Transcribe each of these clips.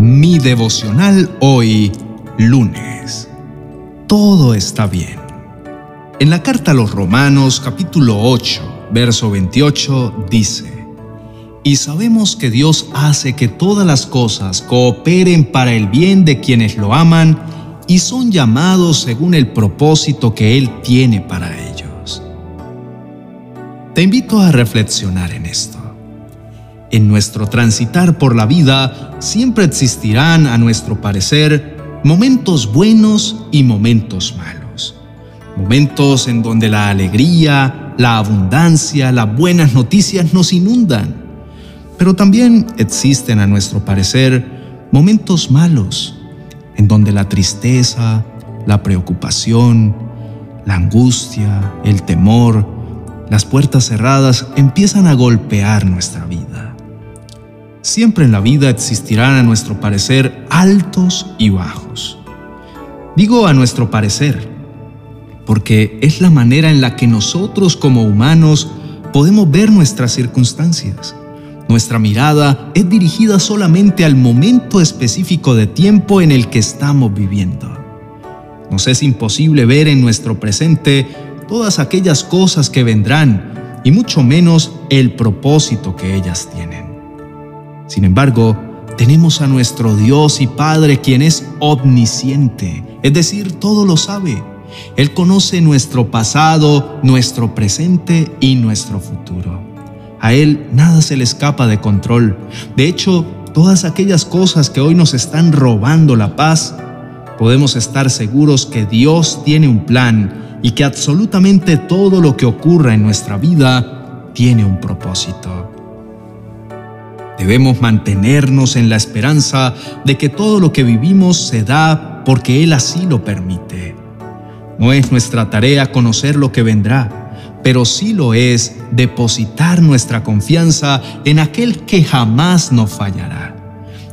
Mi devocional hoy, lunes. Todo está bien. En la carta a los Romanos capítulo 8, verso 28 dice, Y sabemos que Dios hace que todas las cosas cooperen para el bien de quienes lo aman y son llamados según el propósito que Él tiene para ellos. Te invito a reflexionar en esto. En nuestro transitar por la vida siempre existirán, a nuestro parecer, momentos buenos y momentos malos. Momentos en donde la alegría, la abundancia, las buenas noticias nos inundan. Pero también existen, a nuestro parecer, momentos malos, en donde la tristeza, la preocupación, la angustia, el temor, las puertas cerradas empiezan a golpear nuestra vida. Siempre en la vida existirán a nuestro parecer altos y bajos. Digo a nuestro parecer, porque es la manera en la que nosotros como humanos podemos ver nuestras circunstancias. Nuestra mirada es dirigida solamente al momento específico de tiempo en el que estamos viviendo. Nos es imposible ver en nuestro presente todas aquellas cosas que vendrán y mucho menos el propósito que ellas tienen. Sin embargo, tenemos a nuestro Dios y Padre quien es omnisciente, es decir, todo lo sabe. Él conoce nuestro pasado, nuestro presente y nuestro futuro. A Él nada se le escapa de control. De hecho, todas aquellas cosas que hoy nos están robando la paz, podemos estar seguros que Dios tiene un plan y que absolutamente todo lo que ocurra en nuestra vida tiene un propósito. Debemos mantenernos en la esperanza de que todo lo que vivimos se da porque Él así lo permite. No es nuestra tarea conocer lo que vendrá, pero sí lo es depositar nuestra confianza en aquel que jamás nos fallará.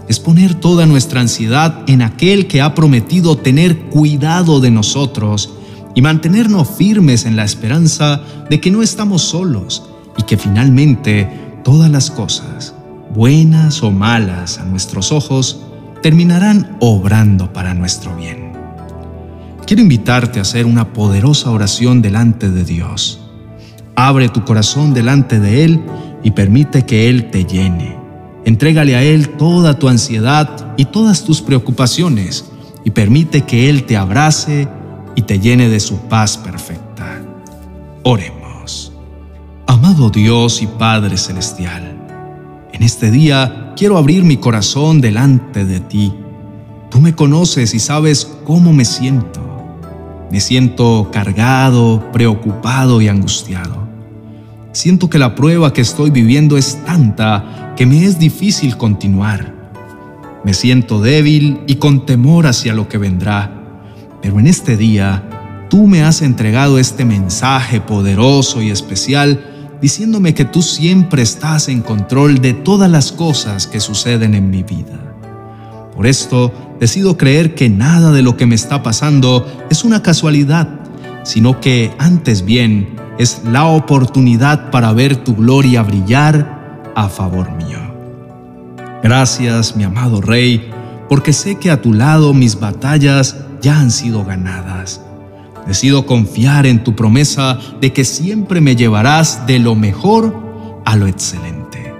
Es poner toda nuestra ansiedad en aquel que ha prometido tener cuidado de nosotros y mantenernos firmes en la esperanza de que no estamos solos y que finalmente todas las cosas buenas o malas a nuestros ojos, terminarán obrando para nuestro bien. Quiero invitarte a hacer una poderosa oración delante de Dios. Abre tu corazón delante de Él y permite que Él te llene. Entrégale a Él toda tu ansiedad y todas tus preocupaciones y permite que Él te abrace y te llene de su paz perfecta. Oremos. Amado Dios y Padre Celestial, en este día quiero abrir mi corazón delante de ti. Tú me conoces y sabes cómo me siento. Me siento cargado, preocupado y angustiado. Siento que la prueba que estoy viviendo es tanta que me es difícil continuar. Me siento débil y con temor hacia lo que vendrá. Pero en este día, tú me has entregado este mensaje poderoso y especial diciéndome que tú siempre estás en control de todas las cosas que suceden en mi vida. Por esto, decido creer que nada de lo que me está pasando es una casualidad, sino que antes bien es la oportunidad para ver tu gloria brillar a favor mío. Gracias, mi amado Rey, porque sé que a tu lado mis batallas ya han sido ganadas Decido confiar en tu promesa de que siempre me llevarás de lo mejor a lo excelente.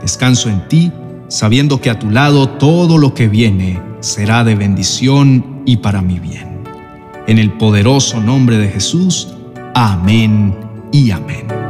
Descanso en ti, sabiendo que a tu lado todo lo que viene será de bendición y para mi bien. En el poderoso nombre de Jesús, amén y amén.